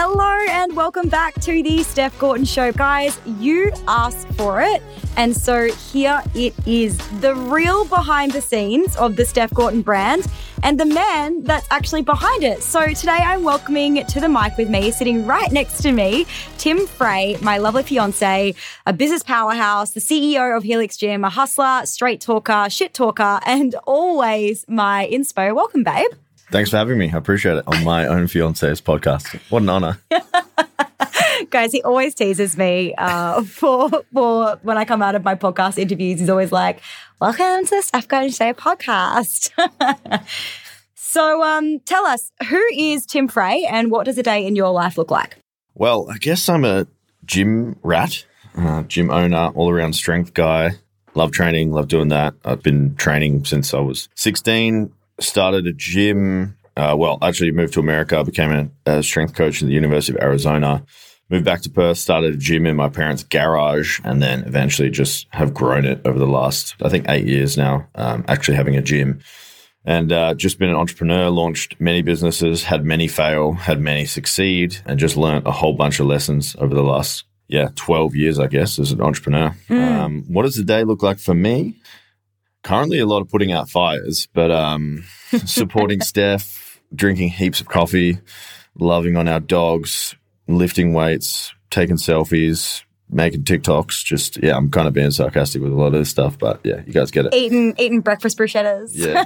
Hello and welcome back to the Steph Gorton Show. Guys, you asked for it. And so here it is the real behind the scenes of the Steph Gorton brand and the man that's actually behind it. So today I'm welcoming to the mic with me, sitting right next to me, Tim Frey, my lovely fiance, a business powerhouse, the CEO of Helix Gym, a hustler, straight talker, shit talker, and always my inspo. Welcome, babe. Thanks for having me. I appreciate it on my own fiance's podcast. What an honor. Guys, he always teases me uh, for for when I come out of my podcast interviews. He's always like, "Welcome to the Steph Gorton Show podcast." so, um, tell us who is Tim Frey and what does a day in your life look like? Well, I guess I'm a gym rat, uh, gym owner, all around strength guy. Love training, love doing that. I've been training since I was 16 started a gym. Uh, well, actually moved to America, became a, a, strength coach at the University of Arizona. Moved back to Perth, started a gym in my parents' garage, and then eventually just have grown it over the last, I think, eight years now. Um, actually having a gym, and uh, just been an entrepreneur. Launched many businesses, had many fail, had many succeed, and just learned a whole bunch of lessons over the last yeah, 12 years, I guess, as an entrepreneur. Mm. Um, what does the day look like for me? Currently a lot of putting out fires, but um, supporting Steph, drinking heaps of coffee, loving on our dogs, lifting weights, taking selfies, making TikToks. Just yeah, I'm kind of being sarcastic with a lot of this stuff, but yeah, you guys get it. Eating eating breakfast bruschettas. Yeah,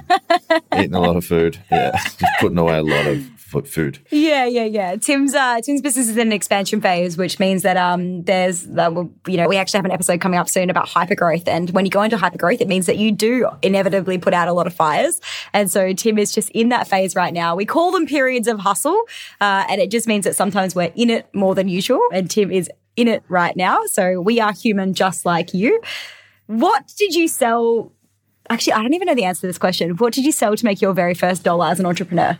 eating a lot of food. Yeah, putting away a lot of food. Yeah, yeah, yeah. Tim's uh, Tim's business is in an expansion phase, which means that um, there's uh, you know we actually have an episode coming up soon about hypergrowth, and when you go into hypergrowth, it means that you do inevitably put out a lot of fires, and so Tim is just in that phase right now. We call them periods of hustle, uh, and it just means that sometimes we're in it more than usual, and Tim is in it right now. So we are human, just like you. What did you sell? Actually, I don't even know the answer to this question. What did you sell to make your very first dollar as an entrepreneur?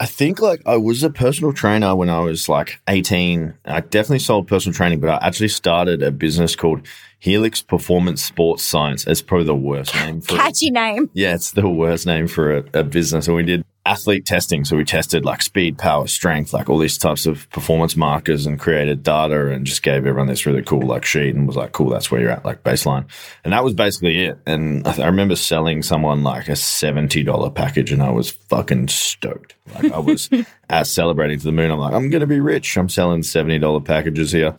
I think like I was a personal trainer when I was like 18. I definitely sold personal training, but I actually started a business called Helix Performance Sports Science. It's probably the worst name for catchy it. name. Yeah, it's the worst name for a, a business. And we did athlete testing. So we tested like speed, power, strength, like all these types of performance markers and created data and just gave everyone this really cool like sheet and was like, cool, that's where you're at, like baseline. And that was basically it. And I, th- I remember selling someone like a $70 package and I was fucking stoked. Like I was as celebrating to the moon. I'm like, I'm going to be rich. I'm selling $70 packages here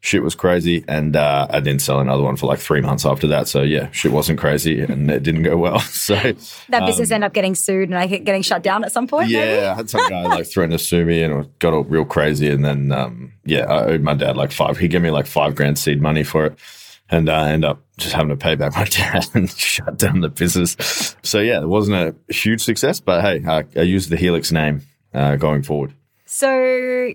shit was crazy. And uh, I didn't sell another one for like three months after that. So yeah, shit wasn't crazy and it didn't go well. So that business um, ended up getting sued and I think getting shut down at some point. Yeah, maybe? I had some guy like threaten to sue me and it got all real crazy. And then um, yeah, I owed my dad like five. He gave me like five grand seed money for it. And uh, I end up just having to pay back my dad and shut down the business. So yeah, it wasn't a huge success, but hey, I, I used the Helix name uh, going forward. So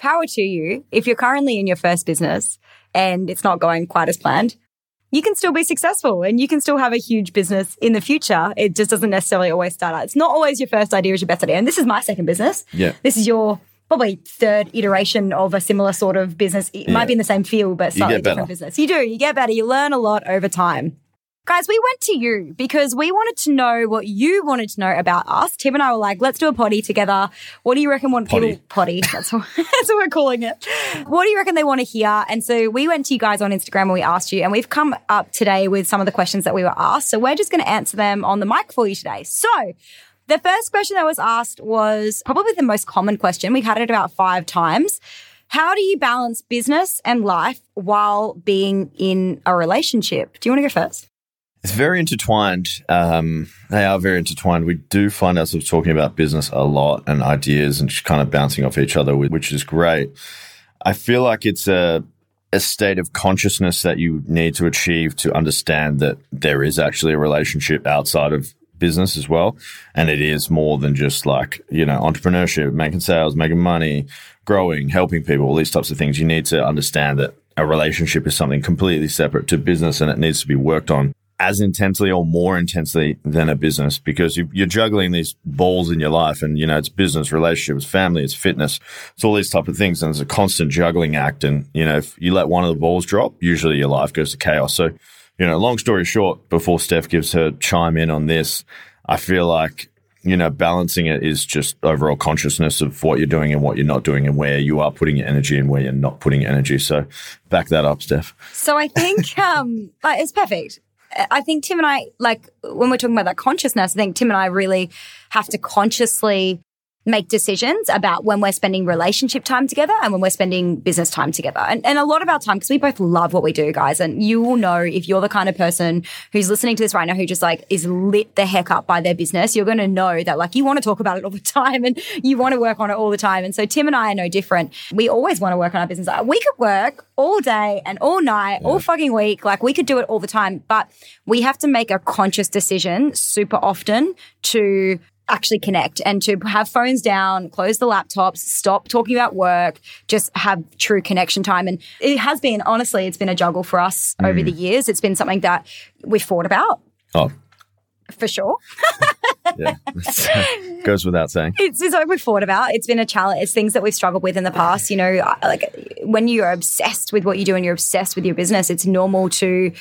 power to you. If you're currently in your first business and it's not going quite as planned, you can still be successful and you can still have a huge business in the future. It just doesn't necessarily always start out. It's not always your first idea is your best idea. And this is my second business. Yeah. This is your probably third iteration of a similar sort of business. It yeah. might be in the same field, but slightly different business. You do. You get better. You learn a lot over time. Guys, we went to you because we wanted to know what you wanted to know about us. Tim and I were like, let's do a potty together. What do you reckon want potty. people potty? That's what, that's what we're calling it. What do you reckon they want to hear? And so we went to you guys on Instagram and we asked you, and we've come up today with some of the questions that we were asked. So we're just going to answer them on the mic for you today. So the first question that was asked was probably the most common question. We've had it about five times. How do you balance business and life while being in a relationship? Do you want to go first? It's very intertwined. Um, they are very intertwined. We do find ourselves talking about business a lot and ideas and just kind of bouncing off each other, which is great. I feel like it's a, a state of consciousness that you need to achieve to understand that there is actually a relationship outside of business as well. And it is more than just like, you know, entrepreneurship, making sales, making money, growing, helping people, all these types of things. You need to understand that a relationship is something completely separate to business and it needs to be worked on as intensely or more intensely than a business because you're juggling these balls in your life and you know it's business relationships family it's fitness it's all these type of things and it's a constant juggling act and you know if you let one of the balls drop usually your life goes to chaos so you know long story short before steph gives her chime in on this i feel like you know, balancing it is just overall consciousness of what you're doing and what you're not doing and where you are putting your energy and where you're not putting energy. So back that up, Steph. So I think um, it's perfect. I think Tim and I, like when we're talking about that consciousness, I think Tim and I really have to consciously make decisions about when we're spending relationship time together and when we're spending business time together. And, and a lot of our time, because we both love what we do, guys. And you will know if you're the kind of person who's listening to this right now who just like is lit the heck up by their business, you're going to know that like you want to talk about it all the time and you want to work on it all the time. And so Tim and I are no different. We always want to work on our business. We could work all day and all night, yeah. all fucking week. Like we could do it all the time, but we have to make a conscious decision super often to actually connect and to have phones down, close the laptops, stop talking about work, just have true connection time. And it has been, honestly, it's been a juggle for us mm. over the years. It's been something that we've thought about. Oh. For sure. yeah. Goes without saying. It's, it's what we've thought about. It's been a challenge. It's things that we've struggled with in the past. You know, like when you're obsessed with what you do and you're obsessed with your business, it's normal to,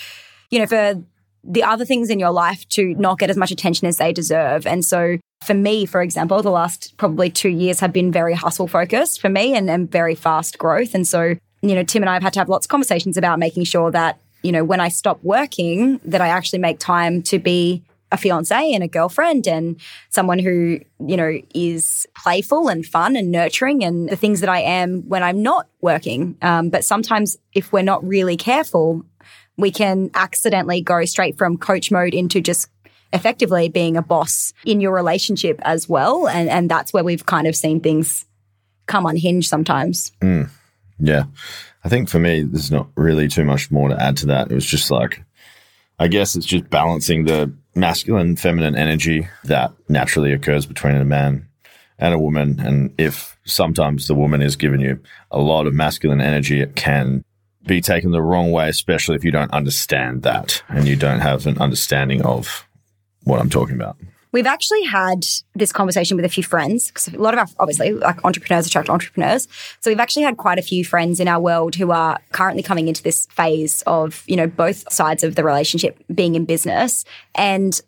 you know, for the other things in your life to not get as much attention as they deserve. And so for me, for example, the last probably two years have been very hustle focused for me and, and very fast growth. And so, you know, Tim and I have had to have lots of conversations about making sure that, you know, when I stop working, that I actually make time to be a fiance and a girlfriend and someone who, you know, is playful and fun and nurturing and the things that I am when I'm not working. Um, but sometimes if we're not really careful, we can accidentally go straight from coach mode into just effectively being a boss in your relationship as well. And, and that's where we've kind of seen things come unhinged sometimes. Mm, yeah. I think for me, there's not really too much more to add to that. It was just like, I guess it's just balancing the masculine, feminine energy that naturally occurs between a man and a woman. And if sometimes the woman is giving you a lot of masculine energy, it can be taken the wrong way, especially if you don't understand that and you don't have an understanding of what I'm talking about. We've actually had this conversation with a few friends because a lot of our, obviously, like entrepreneurs attract entrepreneurs. So we've actually had quite a few friends in our world who are currently coming into this phase of, you know, both sides of the relationship being in business. And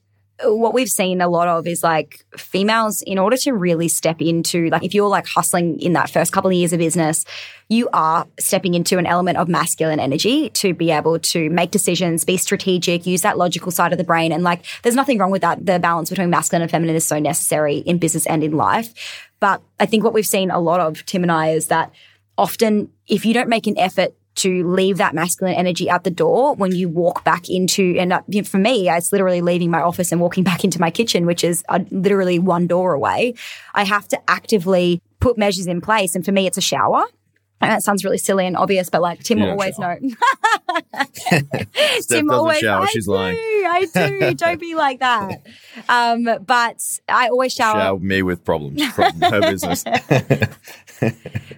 what we've seen a lot of is like females, in order to really step into, like, if you're like hustling in that first couple of years of business, you are stepping into an element of masculine energy to be able to make decisions, be strategic, use that logical side of the brain. And like, there's nothing wrong with that. The balance between masculine and feminine is so necessary in business and in life. But I think what we've seen a lot of, Tim and I, is that often if you don't make an effort to leave that masculine energy at the door when you walk back into and uh, for me it's literally leaving my office and walking back into my kitchen which is uh, literally one door away. I have to actively put measures in place and for me it's a shower and that sounds really silly and obvious, but like Tim will always know. Tim always shower. I She's do, lying. I do. Don't be like that. Um, but I always shower. Shower me with problems from her business.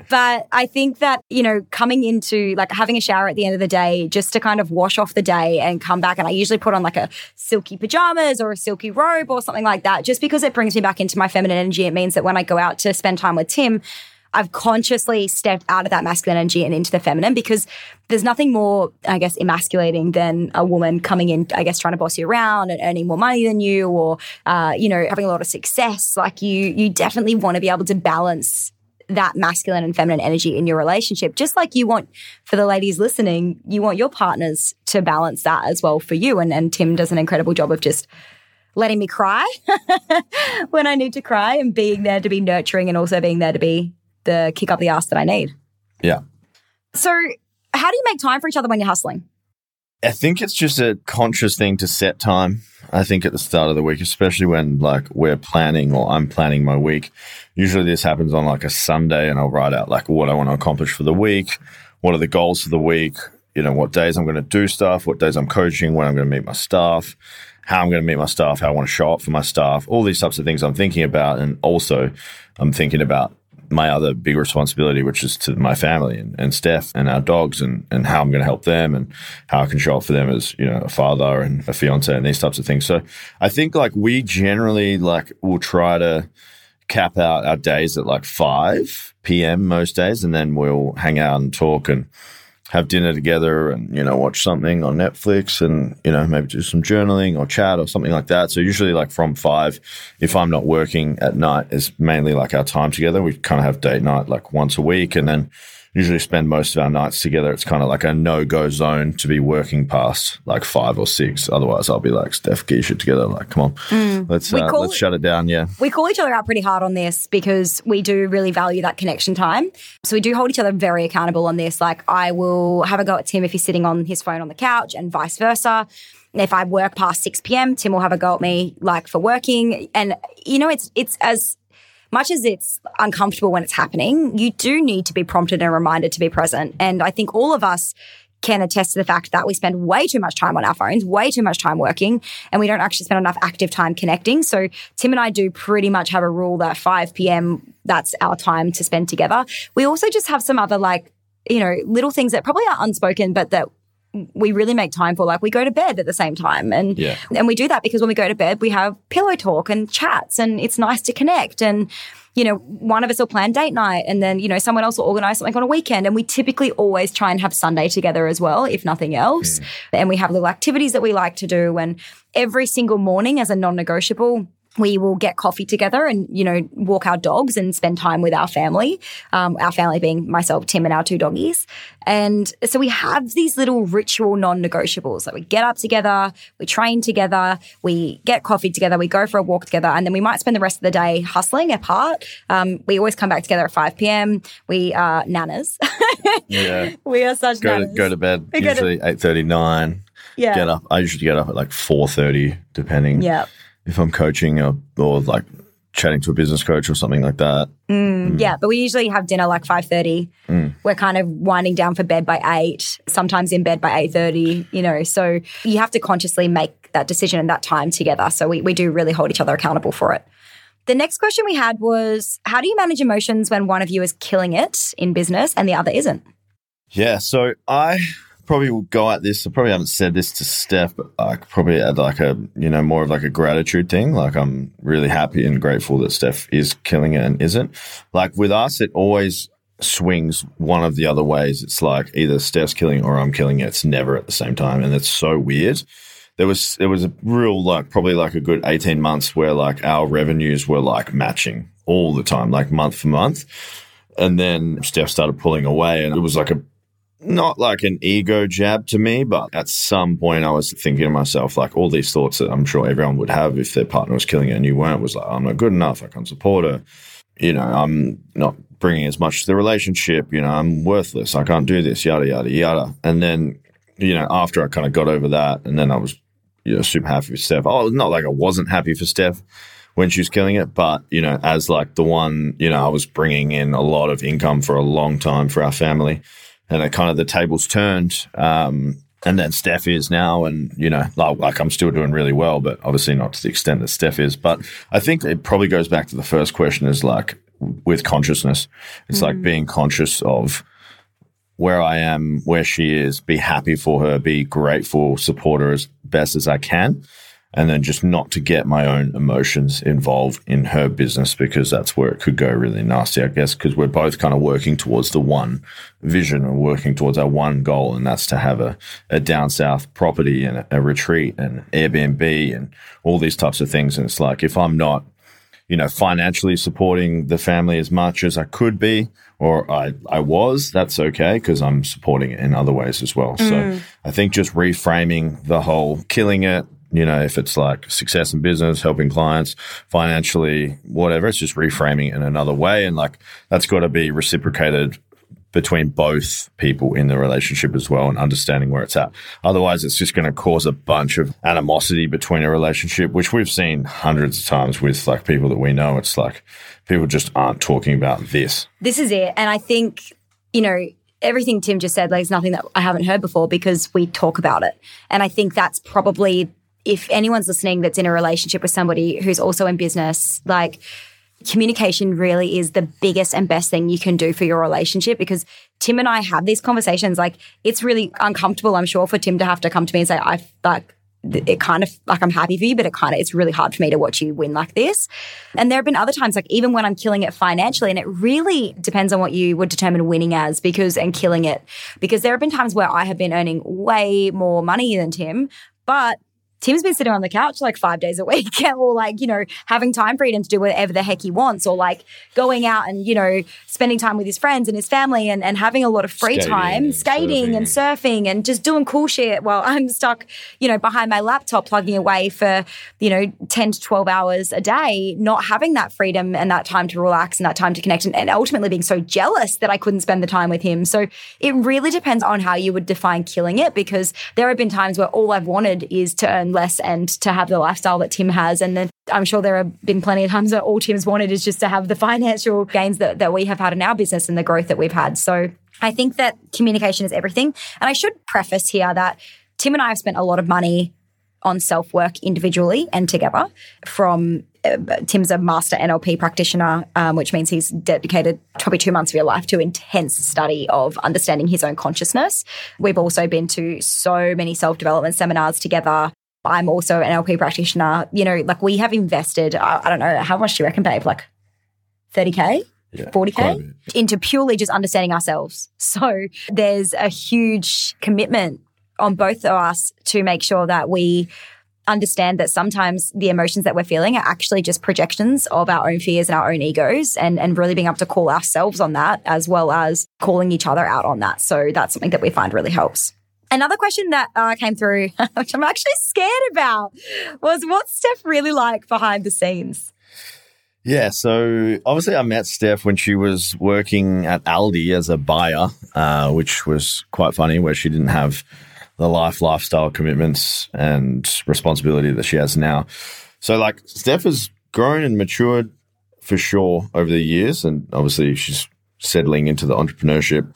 but I think that you know, coming into like having a shower at the end of the day, just to kind of wash off the day and come back, and I usually put on like a silky pajamas or a silky robe or something like that, just because it brings me back into my feminine energy. It means that when I go out to spend time with Tim I've consciously stepped out of that masculine energy and into the feminine because there's nothing more, I guess, emasculating than a woman coming in, I guess, trying to boss you around and earning more money than you or, uh, you know, having a lot of success. Like you, you definitely want to be able to balance that masculine and feminine energy in your relationship. Just like you want for the ladies listening, you want your partners to balance that as well for you. And, and Tim does an incredible job of just letting me cry when I need to cry and being there to be nurturing and also being there to be the kick up the ass that I need. Yeah. So, how do you make time for each other when you're hustling? I think it's just a conscious thing to set time. I think at the start of the week, especially when like we're planning or I'm planning my week. Usually this happens on like a Sunday and I'll write out like what I want to accomplish for the week, what are the goals for the week, you know, what days I'm going to do stuff, what days I'm coaching, when I'm going to meet my staff, how I'm going to meet my staff, how I want to show up for my staff, all these types of things I'm thinking about. And also I'm thinking about my other big responsibility, which is to my family and, and Steph and our dogs and, and how I'm going to help them and how I can show up for them as, you know, a father and a fiance and these types of things. So I think like we generally like will try to cap out our days at like 5 p.m. most days and then we'll hang out and talk and have dinner together and, you know, watch something on Netflix and, you know, maybe do some journaling or chat or something like that. So usually like from five, if I'm not working at night is mainly like our time together. We kind of have date night like once a week and then usually spend most of our nights together. It's kind of like a no go zone to be working past like five or six. Otherwise, I'll be like, Steph, get your shit together. Like, come on, mm. let's uh, let's shut it down. Yeah, we call each other out pretty hard on this because we do really value that connection time. So we do hold each other very accountable on this. Like, I will have a go at Tim if he's sitting on his phone on the couch, and vice versa. If I work past 6 p.m., Tim will have a go at me like for working. And you know, it's it's as much as it's uncomfortable when it's happening, you do need to be prompted and reminded to be present. And I think all of us can attest to the fact that we spend way too much time on our phones, way too much time working, and we don't actually spend enough active time connecting. So Tim and I do pretty much have a rule that 5 p.m. that's our time to spend together. We also just have some other like, you know, little things that probably are unspoken, but that we really make time for like we go to bed at the same time and yeah. and we do that because when we go to bed we have pillow talk and chats and it's nice to connect and you know one of us will plan date night and then you know someone else will organize something on a weekend and we typically always try and have sunday together as well if nothing else mm. and we have little activities that we like to do and every single morning as a non-negotiable we will get coffee together and you know walk our dogs and spend time with our family um, our family being myself tim and our two doggies. And so we have these little ritual non-negotiables. Like we get up together we train together we get coffee together we go for a walk together and then we might spend the rest of the day hustling apart. Um, we always come back together at 5 p.m we are nanas yeah. We are such go nanas. To, go to bed we usually 8.39 yeah. Get up i usually get up at like 4.30 depending. Yeah if I'm coaching or, or like chatting to a business coach or something like that. Mm, mm. Yeah, but we usually have dinner like 5.30. Mm. We're kind of winding down for bed by 8, sometimes in bed by 8.30, you know. So you have to consciously make that decision and that time together. So we, we do really hold each other accountable for it. The next question we had was How do you manage emotions when one of you is killing it in business and the other isn't? Yeah, so I probably will go at this. I probably haven't said this to Steph, but I probably add like a, you know, more of like a gratitude thing. Like I'm really happy and grateful that Steph is killing it and isn't. Like with us, it always swings one of the other ways. It's like either Steph's killing or I'm killing it. It's never at the same time. And it's so weird. There was, there was a real, like, probably like a good 18 months where like our revenues were like matching all the time, like month for month. And then Steph started pulling away and it was like a not like an ego jab to me, but at some point I was thinking to myself, like all these thoughts that I'm sure everyone would have if their partner was killing it and you weren't, was like, I'm not good enough. I can't support her. You know, I'm not bringing as much to the relationship. You know, I'm worthless. I can't do this, yada, yada, yada. And then, you know, after I kind of got over that, and then I was, you know, super happy for Steph. Oh, it's not like I wasn't happy for Steph when she was killing it, but, you know, as like the one, you know, I was bringing in a lot of income for a long time for our family and it kind of the tables turned. Um, and then Steph is now, and you know, like, like, I'm still doing really well, but obviously not to the extent that Steph is. But I think it probably goes back to the first question: is like with consciousness, it's mm. like being conscious of where I am, where she is, be happy for her, be grateful, support her as best as I can, and then just not to get my own emotions involved in her business because that's where it could go really nasty, I guess, because we're both kind of working towards the one vision and working towards our one goal, and that's to have a, a down south property and a, a retreat and Airbnb and all these types of things. And it's like, if I'm not, you know, financially supporting the family as much as I could be, or I, I was, that's okay because I'm supporting it in other ways as well. Mm. So I think just reframing the whole killing it, you know, if it's like success in business, helping clients financially, whatever, it's just reframing it in another way. And like that's got to be reciprocated between both people in the relationship as well and understanding where it's at. Otherwise, it's just going to cause a bunch of animosity between a relationship, which we've seen hundreds of times with like people that we know. It's like people just aren't talking about this. This is it. And I think, you know, everything Tim just said, like, is nothing that I haven't heard before because we talk about it. And I think that's probably if anyone's listening that's in a relationship with somebody who's also in business, like communication really is the biggest and best thing you can do for your relationship because Tim and I have these conversations. Like it's really uncomfortable, I'm sure, for Tim to have to come to me and say, I like it kind of like I'm happy for you, but it kind of it's really hard for me to watch you win like this. And there have been other times, like even when I'm killing it financially, and it really depends on what you would determine winning as because and killing it. Because there have been times where I have been earning way more money than Tim, but Tim's been sitting on the couch like five days a week or like, you know, having time freedom to do whatever the heck he wants or like going out and, you know, spending time with his friends and his family and, and having a lot of free skating time, and skating surfing. and surfing and just doing cool shit while I'm stuck, you know, behind my laptop plugging away for, you know, 10 to 12 hours a day, not having that freedom and that time to relax and that time to connect and, and ultimately being so jealous that I couldn't spend the time with him. So it really depends on how you would define killing it because there have been times where all I've wanted is to earn less and to have the lifestyle that Tim has. And then I'm sure there have been plenty of times that all Tim's wanted is just to have the financial gains that, that we have had in our business and the growth that we've had. So I think that communication is everything. And I should preface here that Tim and I have spent a lot of money on self work individually and together from uh, Tim's a master NLP practitioner, um, which means he's dedicated probably two months of your life to intense study of understanding his own consciousness. We've also been to so many self development seminars together. I'm also an NLP practitioner. You know, like we have invested, I, I don't know, how much do you reckon, babe? Like 30K? Yeah, 40K into purely just understanding ourselves. So there's a huge commitment on both of us to make sure that we understand that sometimes the emotions that we're feeling are actually just projections of our own fears and our own egos and, and really being able to call ourselves on that as well as calling each other out on that. So that's something that we find really helps. Another question that uh, came through, which I'm actually scared about, was what's Steph really like behind the scenes? Yeah, so obviously I met Steph when she was working at Aldi as a buyer, uh, which was quite funny, where she didn't have the life, lifestyle commitments and responsibility that she has now. So, like, Steph has grown and matured for sure over the years, and obviously she's settling into the entrepreneurship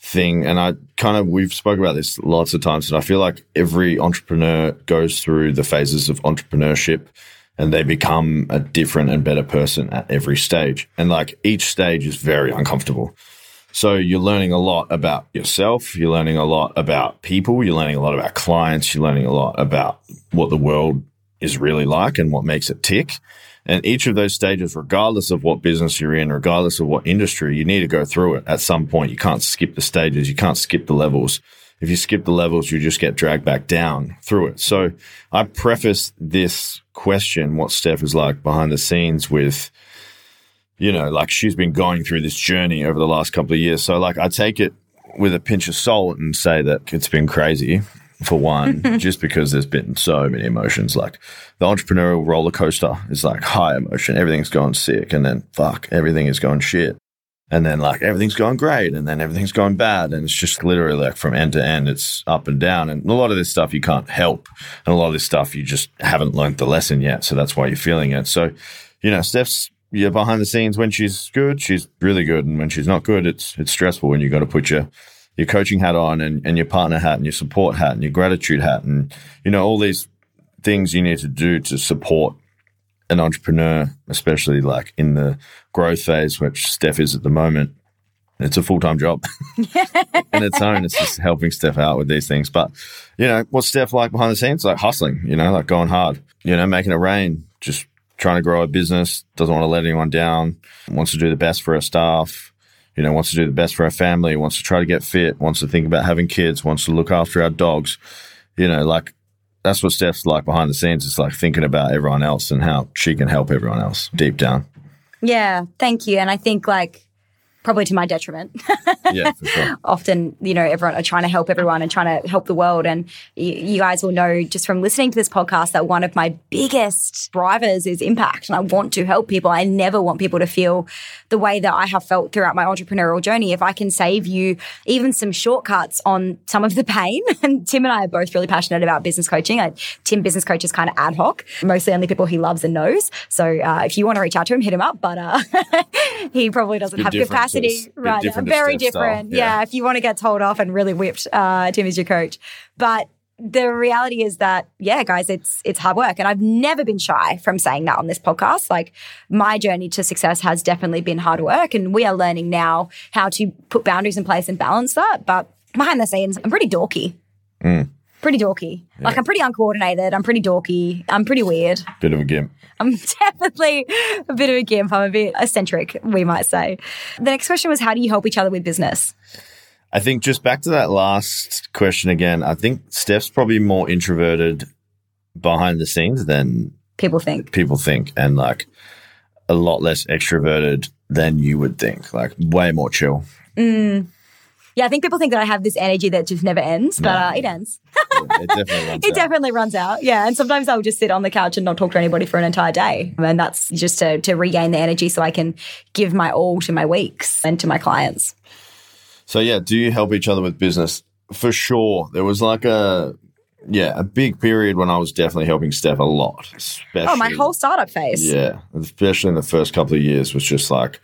thing. And I kind of, we've spoke about this lots of times, and I feel like every entrepreneur goes through the phases of entrepreneurship and they become a different and better person at every stage. And like each stage is very uncomfortable. So you're learning a lot about yourself. You're learning a lot about people. You're learning a lot about clients. You're learning a lot about what the world is really like and what makes it tick. And each of those stages, regardless of what business you're in, regardless of what industry, you need to go through it at some point. You can't skip the stages. You can't skip the levels. If you skip the levels, you just get dragged back down through it. So I preface this question, what Steph is like behind the scenes with, you know, like she's been going through this journey over the last couple of years. So like I take it with a pinch of salt and say that it's been crazy for one, just because there's been so many emotions. Like the entrepreneurial roller coaster is like high emotion, everything's going sick, and then fuck, everything is going shit. And then like everything's going great, and then everything's going bad. And it's just literally like from end to end, it's up and down. And a lot of this stuff you can't help. And a lot of this stuff you just haven't learned the lesson yet. So that's why you're feeling it. So, you know, Steph's yeah, behind the scenes when she's good, she's really good. And when she's not good, it's it's stressful when you got to put your your coaching hat on and, and your partner hat and your support hat and your gratitude hat and, you know, all these things you need to do to support an entrepreneur, especially like in the growth phase, which Steph is at the moment. It's a full time job in its own. It's just helping Steph out with these things. But, you know, what's Steph like behind the scenes? Like hustling, you know, like going hard, you know, making it rain, just trying to grow a business, doesn't want to let anyone down, wants to do the best for her staff, you know, wants to do the best for our family, wants to try to get fit, wants to think about having kids, wants to look after our dogs. You know, like that's what Steph's like behind the scenes. It's like thinking about everyone else and how she can help everyone else deep down. Yeah, thank you. And I think like probably to my detriment. yeah, sure. Often, you know, everyone are trying to help everyone and trying to help the world. And you, you guys will know just from listening to this podcast that one of my biggest drivers is impact. And I want to help people. I never want people to feel the way that I have felt throughout my entrepreneurial journey. If I can save you even some shortcuts on some of the pain, and Tim and I are both really passionate about business coaching. I, Tim, business coach, is kind of ad hoc, mostly only people he loves and knows. So uh, if you want to reach out to him, hit him up. But uh, he probably doesn't have capacity right now. Very different. Yeah. yeah. If you want to get told off and really whipped, uh, Tim is your coach. But the reality is that yeah guys it's it's hard work and i've never been shy from saying that on this podcast like my journey to success has definitely been hard work and we are learning now how to put boundaries in place and balance that but behind the scenes i'm pretty dorky mm. Pretty dorky. Yeah. Like I'm pretty uncoordinated. I'm pretty dorky. I'm pretty weird. Bit of a gimp. I'm definitely a bit of a gimp. I'm a bit eccentric, we might say. The next question was how do you help each other with business? I think just back to that last question again, I think Steph's probably more introverted behind the scenes than people think. People think and like a lot less extroverted than you would think. Like way more chill. Mm. Yeah, I think people think that I have this energy that just never ends, but no. uh, it ends. it definitely runs It out. definitely runs out. Yeah. And sometimes I'll just sit on the couch and not talk to anybody for an entire day. And that's just to, to regain the energy so I can give my all to my weeks and to my clients. So, yeah, do you help each other with business? For sure. There was like a yeah, a big period when I was definitely helping Steph a lot. oh, my whole startup phase. Yeah, especially in the first couple of years was just like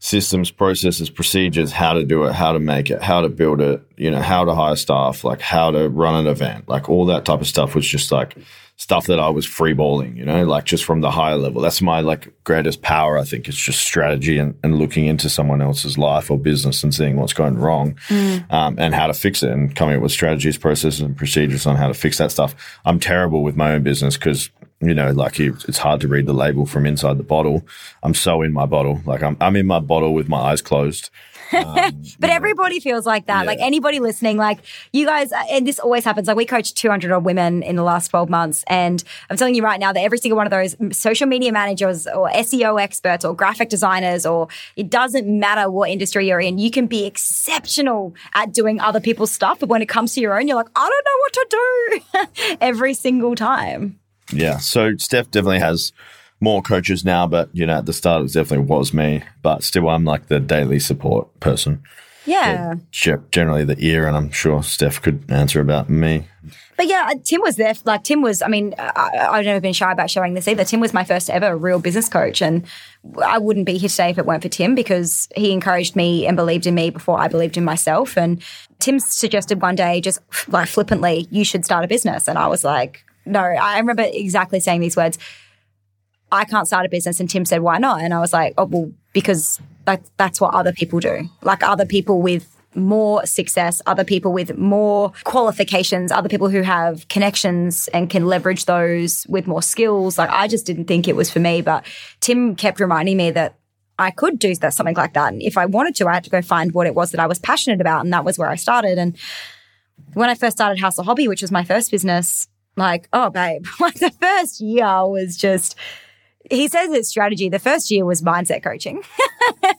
systems, processes, procedures, how to do it, how to make it, how to build it, you know, how to hire staff, like how to run an event, like all that type of stuff was just like stuff that I was freeballing, you know, like just from the higher level. That's my like greatest power, I think. It's just strategy and, and looking into someone else's life or business and seeing what's going wrong mm. um, and how to fix it and coming up with strategies, processes, and procedures on how to fix that stuff. I'm terrible with my own business because you know, like it's hard to read the label from inside the bottle. I'm so in my bottle, like I'm, I'm in my bottle with my eyes closed. Um, but everybody feels like that. Yeah. Like anybody listening, like you guys, uh, and this always happens. Like we coached 200 odd women in the last 12 months. And I'm telling you right now that every single one of those social media managers or SEO experts or graphic designers, or it doesn't matter what industry you're in, you can be exceptional at doing other people's stuff. But when it comes to your own, you're like, I don't know what to do every single time. Yeah. So Steph definitely has more coaches now, but you know, at the start it definitely was me. But still, I'm like the daily support person. Yeah. generally the ear, and I'm sure Steph could answer about me. But yeah, uh, Tim was there. Like Tim was. I mean, I, have never been shy about showing this either. Tim was my first ever real business coach, and I wouldn't be here today if it weren't for Tim because he encouraged me and believed in me before I believed in myself. And Tim suggested one day, just like flippantly, you should start a business, and I was like, no. I remember exactly saying these words I can't start a business. And Tim said, why not? And I was like, oh, well, because like, that's what other people do. Like other people with more success, other people with more qualifications, other people who have connections and can leverage those with more skills. Like I just didn't think it was for me. But Tim kept reminding me that I could do that, something like that. And if I wanted to, I had to go find what it was that I was passionate about. And that was where I started. And when I first started House of Hobby, which was my first business, like, oh, babe, like the first year was just he says it's strategy. The first year was mindset coaching.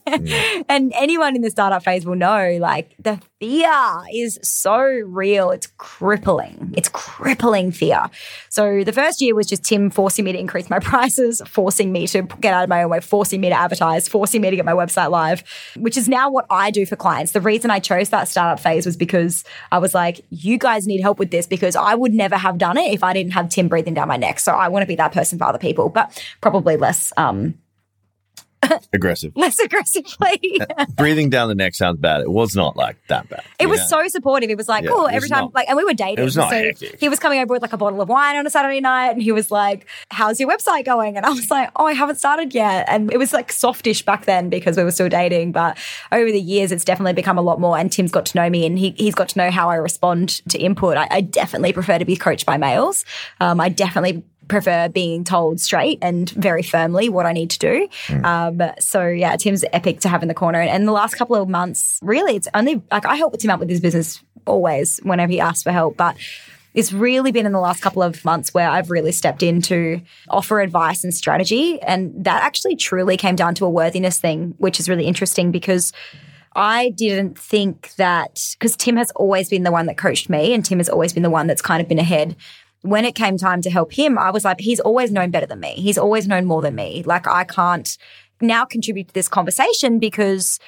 mm. And anyone in the startup phase will know like the fear is so real. It's crippling. It's crippling fear. So the first year was just Tim forcing me to increase my prices, forcing me to get out of my own way, forcing me to advertise, forcing me to get my website live, which is now what I do for clients. The reason I chose that startup phase was because I was like, you guys need help with this because I would never have done it if I didn't have Tim breathing down my neck. So I want to be that person for other people, but probably less um, aggressive. Less aggressively. Uh, breathing down the neck sounds bad. It was not like that bad. It was know? so supportive. It was like, yeah, cool, every time, not, like, and we were dating. It was not so hectic. He was coming over with like a bottle of wine on a Saturday night and he was like, how's your website going? And I was like, oh, I haven't started yet. And it was like softish back then because we were still dating. But over the years, it's definitely become a lot more. And Tim's got to know me and he, he's got to know how I respond to input. I, I definitely prefer to be coached by males. Um, I definitely prefer being told straight and very firmly what I need to do. Mm. Um, so yeah, Tim's epic to have in the corner. And, and the last couple of months, really, it's only like I help Tim out with his business always whenever he asks for help, but it's really been in the last couple of months where I've really stepped in to offer advice and strategy. And that actually truly came down to a worthiness thing, which is really interesting because I didn't think that because Tim has always been the one that coached me and Tim has always been the one that's kind of been ahead when it came time to help him, I was like, he's always known better than me. He's always known more than me. Like, I can't now contribute to this conversation because,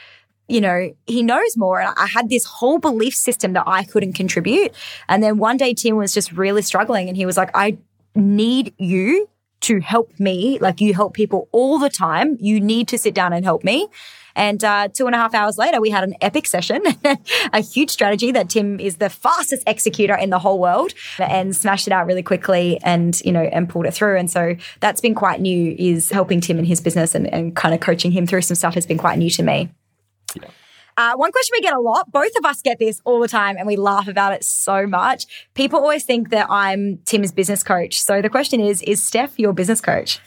you know, he knows more. And I had this whole belief system that I couldn't contribute. And then one day, Tim was just really struggling and he was like, I need you to help me. Like, you help people all the time. You need to sit down and help me. And uh, two and a half hours later, we had an epic session, a huge strategy that Tim is the fastest executor in the whole world and smashed it out really quickly and, you know, and pulled it through. And so that's been quite new is helping Tim in his business and, and kind of coaching him through some stuff has been quite new to me. Yeah. Uh, one question we get a lot, both of us get this all the time and we laugh about it so much. People always think that I'm Tim's business coach. So the question is Is Steph your business coach?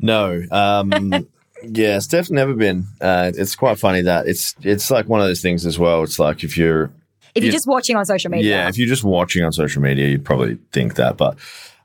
No. Um, yeah, Steph's never been. Uh, it's quite funny that it's it's like one of those things as well. It's like if you're if you're just watching on social media. Yeah, if you're just watching on social media, you'd probably think that. But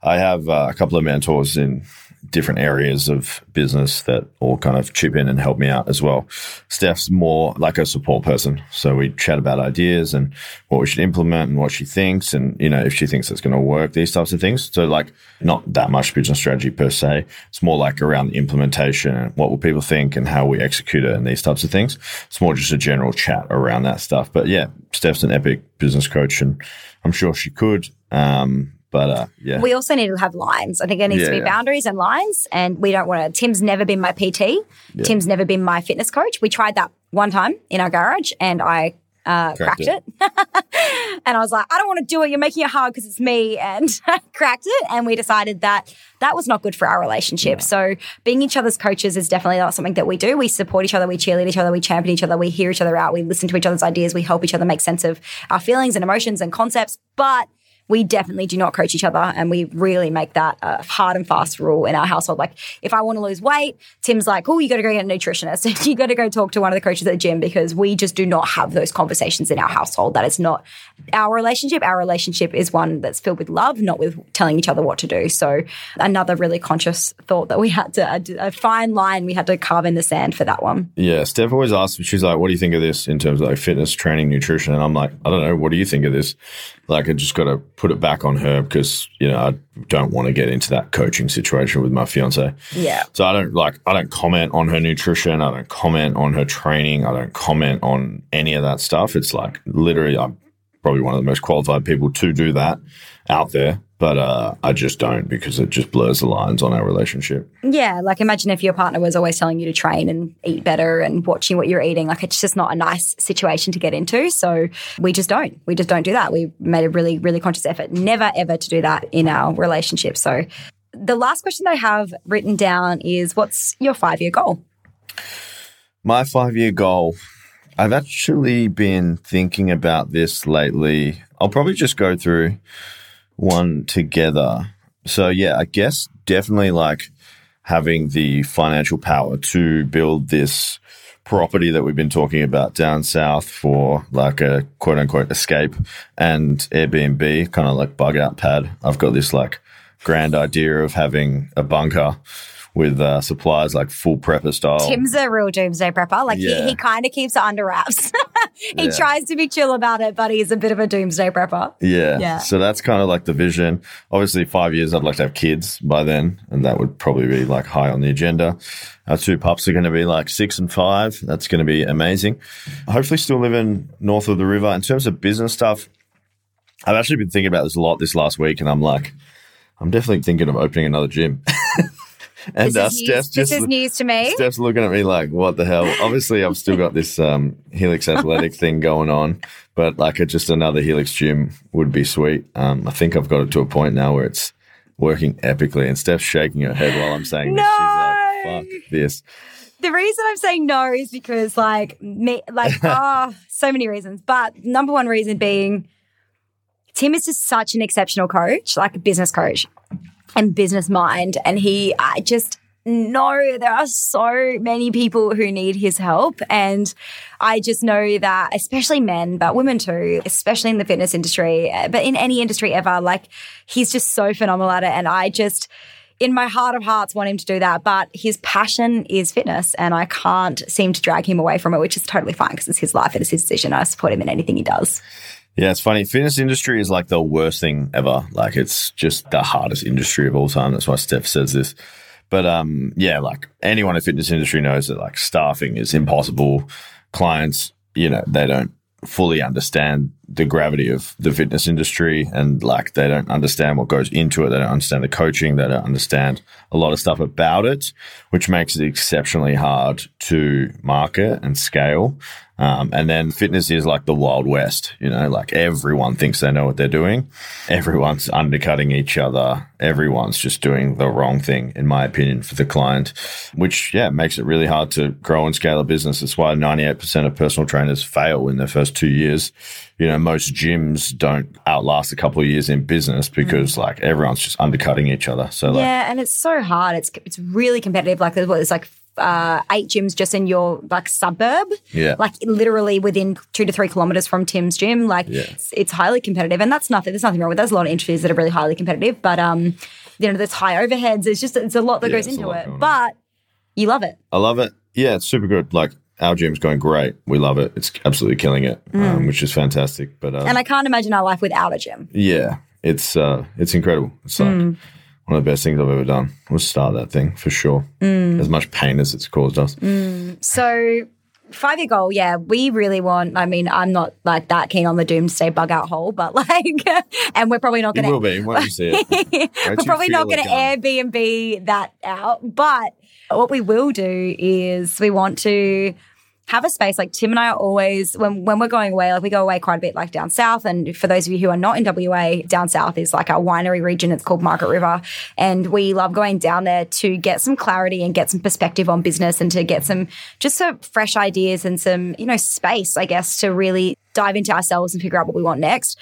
I have uh, a couple of mentors in different areas of business that all kind of chip in and help me out as well. Steph's more like a support person. So we chat about ideas and what we should implement and what she thinks and, you know, if she thinks it's going to work, these types of things. So like not that much business strategy per se. It's more like around the implementation and what will people think and how we execute it and these types of things. It's more just a general chat around that stuff. But yeah, Steph's an epic business coach and I'm sure she could. Um, but uh, yeah. We also need to have lines. I think there needs yeah, to be yeah. boundaries and lines. And we don't want to. Tim's never been my PT. Yeah. Tim's never been my fitness coach. We tried that one time in our garage and I uh, cracked, cracked, it. it. and I was like, I don't want to do it. You're making it hard because it's me. And cracked it. And we decided that that was not good for our relationship. So being each other's coaches is definitely not something that we do. We support each other. We cheerlead each other. We champion each other. We hear each other out. We listen to each other's ideas. We help each other make sense of our feelings and emotions and concepts. But we definitely do not coach each other and we really make that a hard and fast rule in our household. Like if I want to lose weight, Tim's like, oh, you got to go get a nutritionist. you got to go talk to one of the coaches at the gym because we just do not have those conversations in our household. That is not our relationship. Our relationship is one that's filled with love, not with telling each other what to do. So another really conscious thought that we had to, a, fine line we had to carve in the sand for that one. Yeah. Steph always asks, she's like, what do you think of this in terms of like fitness, training, nutrition? And I'm like, I don't know. What do you think of this? Like I just got to put it back on her because you know I don't want to get into that coaching situation with my fiance. Yeah. So I don't like I don't comment on her nutrition. I don't comment on her training. I don't comment on any of that stuff. It's like literally I'm probably one of the most qualified people to do that out there but uh, I just don't because it just blurs the lines on our relationship. Yeah, like imagine if your partner was always telling you to train and eat better and watching what you're eating. Like it's just not a nice situation to get into. So we just don't. We just don't do that. We made a really, really conscious effort never ever to do that in our relationship. So the last question that I have written down is what's your five year goal? My five year goal. I've actually been thinking about this lately. I'll probably just go through one together. So yeah, I guess definitely like having the financial power to build this property that we've been talking about down south for like a quote unquote escape and Airbnb, kind of like bug out pad. I've got this like grand idea of having a bunker with uh, supplies like full prepper style. Tim's a real doomsday prepper. Like yeah. he, he kind of keeps it under wraps. he yeah. tries to be chill about it, but he's a bit of a doomsday prepper. Yeah. Yeah. So that's kind of like the vision. Obviously, five years, I'd like to have kids by then, and that would probably be like high on the agenda. Our two pups are going to be like six and five. That's going to be amazing. Hopefully, still living north of the river. In terms of business stuff, I've actually been thinking about this a lot this last week, and I'm like, I'm definitely thinking of opening another gym. and uh, Steph's just this is news to me. Steph's looking at me like, "What the hell?" Obviously, I've still got this um, Helix Athletic thing going on, but like, a, just another Helix gym would be sweet. Um, I think I've got it to a point now where it's working epically, and Steph's shaking her head while I'm saying no! this. She's like, "Fuck this." The reason I'm saying no is because, like, me, like, oh, so many reasons. But number one reason being, Tim is just such an exceptional coach, like a business coach and business mind. And he, I just know there are so many people who need his help. And I just know that, especially men, but women too, especially in the fitness industry, eh, but in any industry ever, like he's just so phenomenal at it. And I just, in my heart of hearts want him to do that, but his passion is fitness and I can't seem to drag him away from it, which is totally fine because it's his life, it is his decision. I support him in anything he does. Yeah, it's funny. Fitness industry is like the worst thing ever. Like it's just the hardest industry of all time. That's why Steph says this. But um, yeah, like anyone in fitness industry knows that like staffing is impossible. Clients, you know, they don't fully understand the gravity of the fitness industry and like they don't understand what goes into it. They don't understand the coaching. They don't understand a lot of stuff about it, which makes it exceptionally hard to market and scale. Um, and then fitness is like the wild west, you know, like everyone thinks they know what they're doing. Everyone's undercutting each other. Everyone's just doing the wrong thing, in my opinion, for the client, which, yeah, makes it really hard to grow and scale a business. That's why 98% of personal trainers fail in their first two years. You know, most gyms don't outlast a couple of years in business because mm. like everyone's just undercutting each other. So, like, yeah, and it's so hard. It's, it's really competitive. Like, there's like uh, eight gyms just in your like suburb. Yeah. Like literally within two to three kilometers from Tim's gym. Like yeah. it's, it's, highly competitive. And that's nothing, there's nothing wrong with that. There's a lot of industries that are really highly competitive, but um, you know, there's high overheads. It's just, it's a lot that yeah, goes into it, but you love it. I love it. Yeah, it's super good. Like our gym's going great. We love it. It's absolutely killing it, mm. um, which is fantastic. But um, and I can't imagine our life without a gym. Yeah, it's uh, it's incredible. It's like mm one of the best things I've ever done was start that thing for sure. Mm. As much pain as it's caused us. Mm. So, five year goal, yeah, we really want. I mean, I'm not like that keen on the doomsday bug out hole, but like, and we're probably not going to. will be once you see it. we're probably not going to Airbnb that out, but what we will do is we want to have a space. Like Tim and I are always when when we're going away, like we go away quite a bit, like down south. And for those of you who are not in WA, down south is like our winery region. It's called Margaret River, and we love going down there to get some clarity and get some perspective on business and to get some just some fresh ideas and some you know space, I guess, to really dive into ourselves and figure out what we want next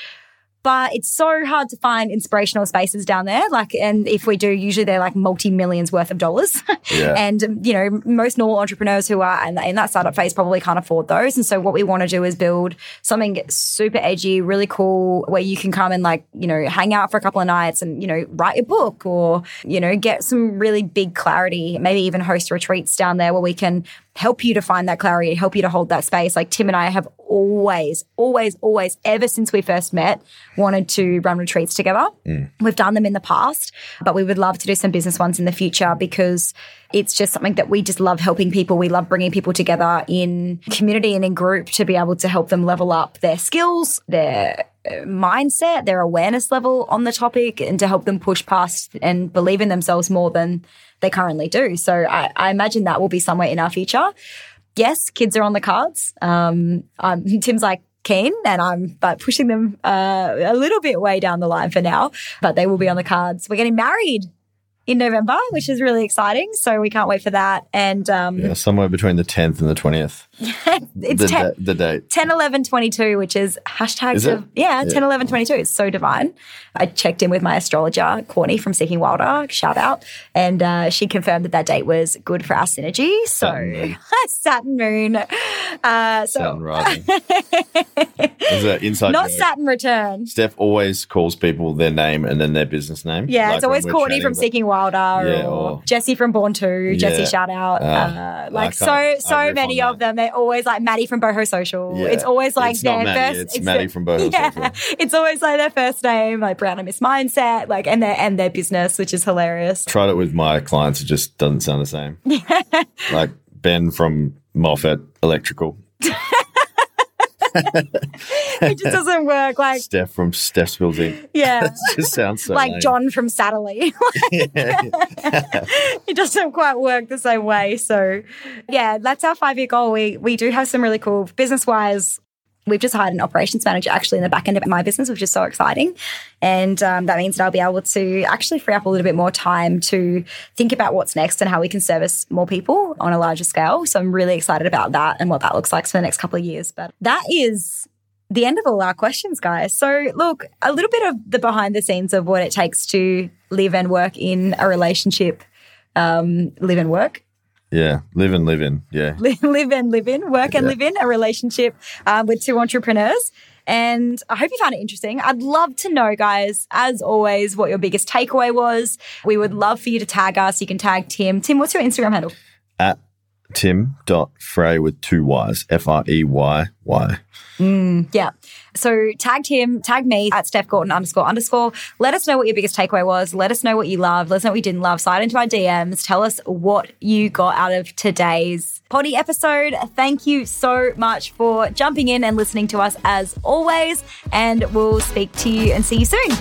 but it's so hard to find inspirational spaces down there. Like, and if we do, usually they're like multi millions worth of dollars. Yeah. and, you know, most normal entrepreneurs who are in, in that startup phase probably can't afford those. And so what we want to do is build something super edgy, really cool, where you can come and like, you know, hang out for a couple of nights and, you know, write a book or, you know, get some really big clarity, maybe even host retreats down there where we can help you to find that clarity, help you to hold that space. Like Tim and I have always, always, always, ever since we first met, wanted to run retreats together. Mm. We've done them in the past, but we would love to do some business ones in the future because it's just something that we just love helping people. We love bringing people together in community and in group to be able to help them level up their skills, their mindset, their awareness level on the topic, and to help them push past and believe in themselves more than they currently do. So I, I imagine that will be somewhere in our future. Yes, kids are on the cards. Um, um, Tim's like, keen and I'm but pushing them uh, a little bit way down the line for now, but they will be on the cards. We're getting married in November, which is really exciting. So we can't wait for that. And um, yeah, somewhere between the 10th and the 20th. it's the, ten, the date. 10 11 22 which is hashtags is of, yeah, yeah. 10 11 22 it's so divine. I checked in with my astrologer courtney from seeking wilder. Shout out. And uh, she confirmed that that date was good for our synergy. So saturn moon, uh, so saturn rising. Is that inside not joke. saturn return. Steph always calls people their name and then their business name. Yeah like it's always courtney from seeking wilder yeah, or, or, jesse from born 2 jesse yeah. shout out uh, uh, like so so many of them they're always like Maddie from Boho Social. Yeah. It's always like it's their Maddie, first. It's, it's Maddie from Boho yeah, Social. It's always like their first name, like Brown and Miss Mindset, like and their and their business, which is hilarious. Tried it with my clients. It just doesn't sound the same. like Ben from Moffat Electrical. it just doesn't work. Like Steph from Steph's Building. Yeah, it just sounds so like lame. John from Satterley. it doesn't quite work the same way. So, yeah, that's our five year goal. We we do have some really cool business wise We've just hired an operations manager actually in the back end of my business, which is so exciting. And um, that means that I'll be able to actually free up a little bit more time to think about what's next and how we can service more people on a larger scale. So I'm really excited about that and what that looks like for the next couple of years. But that is the end of all our questions, guys. So, look, a little bit of the behind the scenes of what it takes to live and work in a relationship, um, live and work yeah, live and live in. Yeah, live and live in, work and yeah. live in a relationship um, with two entrepreneurs. And I hope you found it interesting. I'd love to know, guys, as always, what your biggest takeaway was. We would love for you to tag us. You can tag Tim. Tim, what's your Instagram handle? At tim.frey with two Y's, F R E Y Y. Mm, yeah. So tag him, tag me at Steph Gorton underscore underscore. Let us know what your biggest takeaway was. Let us know what you loved. Let us know what you didn't love. Slide into our DMs. Tell us what you got out of today's potty episode. Thank you so much for jumping in and listening to us as always. And we'll speak to you and see you soon.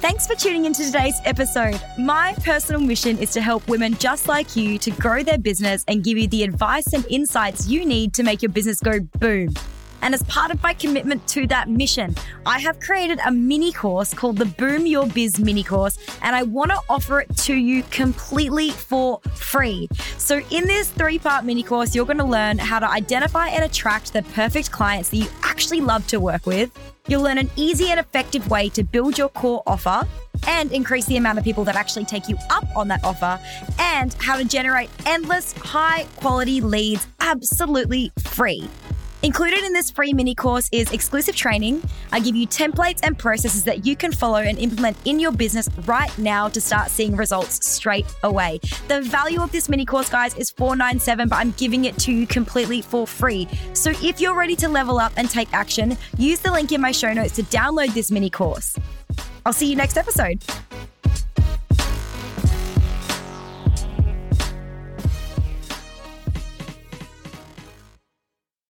Thanks for tuning into today's episode. My personal mission is to help women just like you to grow their business and give you the advice and insights you need to make your business go boom. And as part of my commitment to that mission, I have created a mini course called the Boom Your Biz mini course, and I want to offer it to you completely for free. So, in this three part mini course, you're going to learn how to identify and attract the perfect clients that you actually love to work with. You'll learn an easy and effective way to build your core offer and increase the amount of people that actually take you up on that offer, and how to generate endless high quality leads absolutely free. Included in this free mini course is exclusive training. I give you templates and processes that you can follow and implement in your business right now to start seeing results straight away. The value of this mini course, guys, is 497, but I'm giving it to you completely for free. So if you're ready to level up and take action, use the link in my show notes to download this mini course. I'll see you next episode.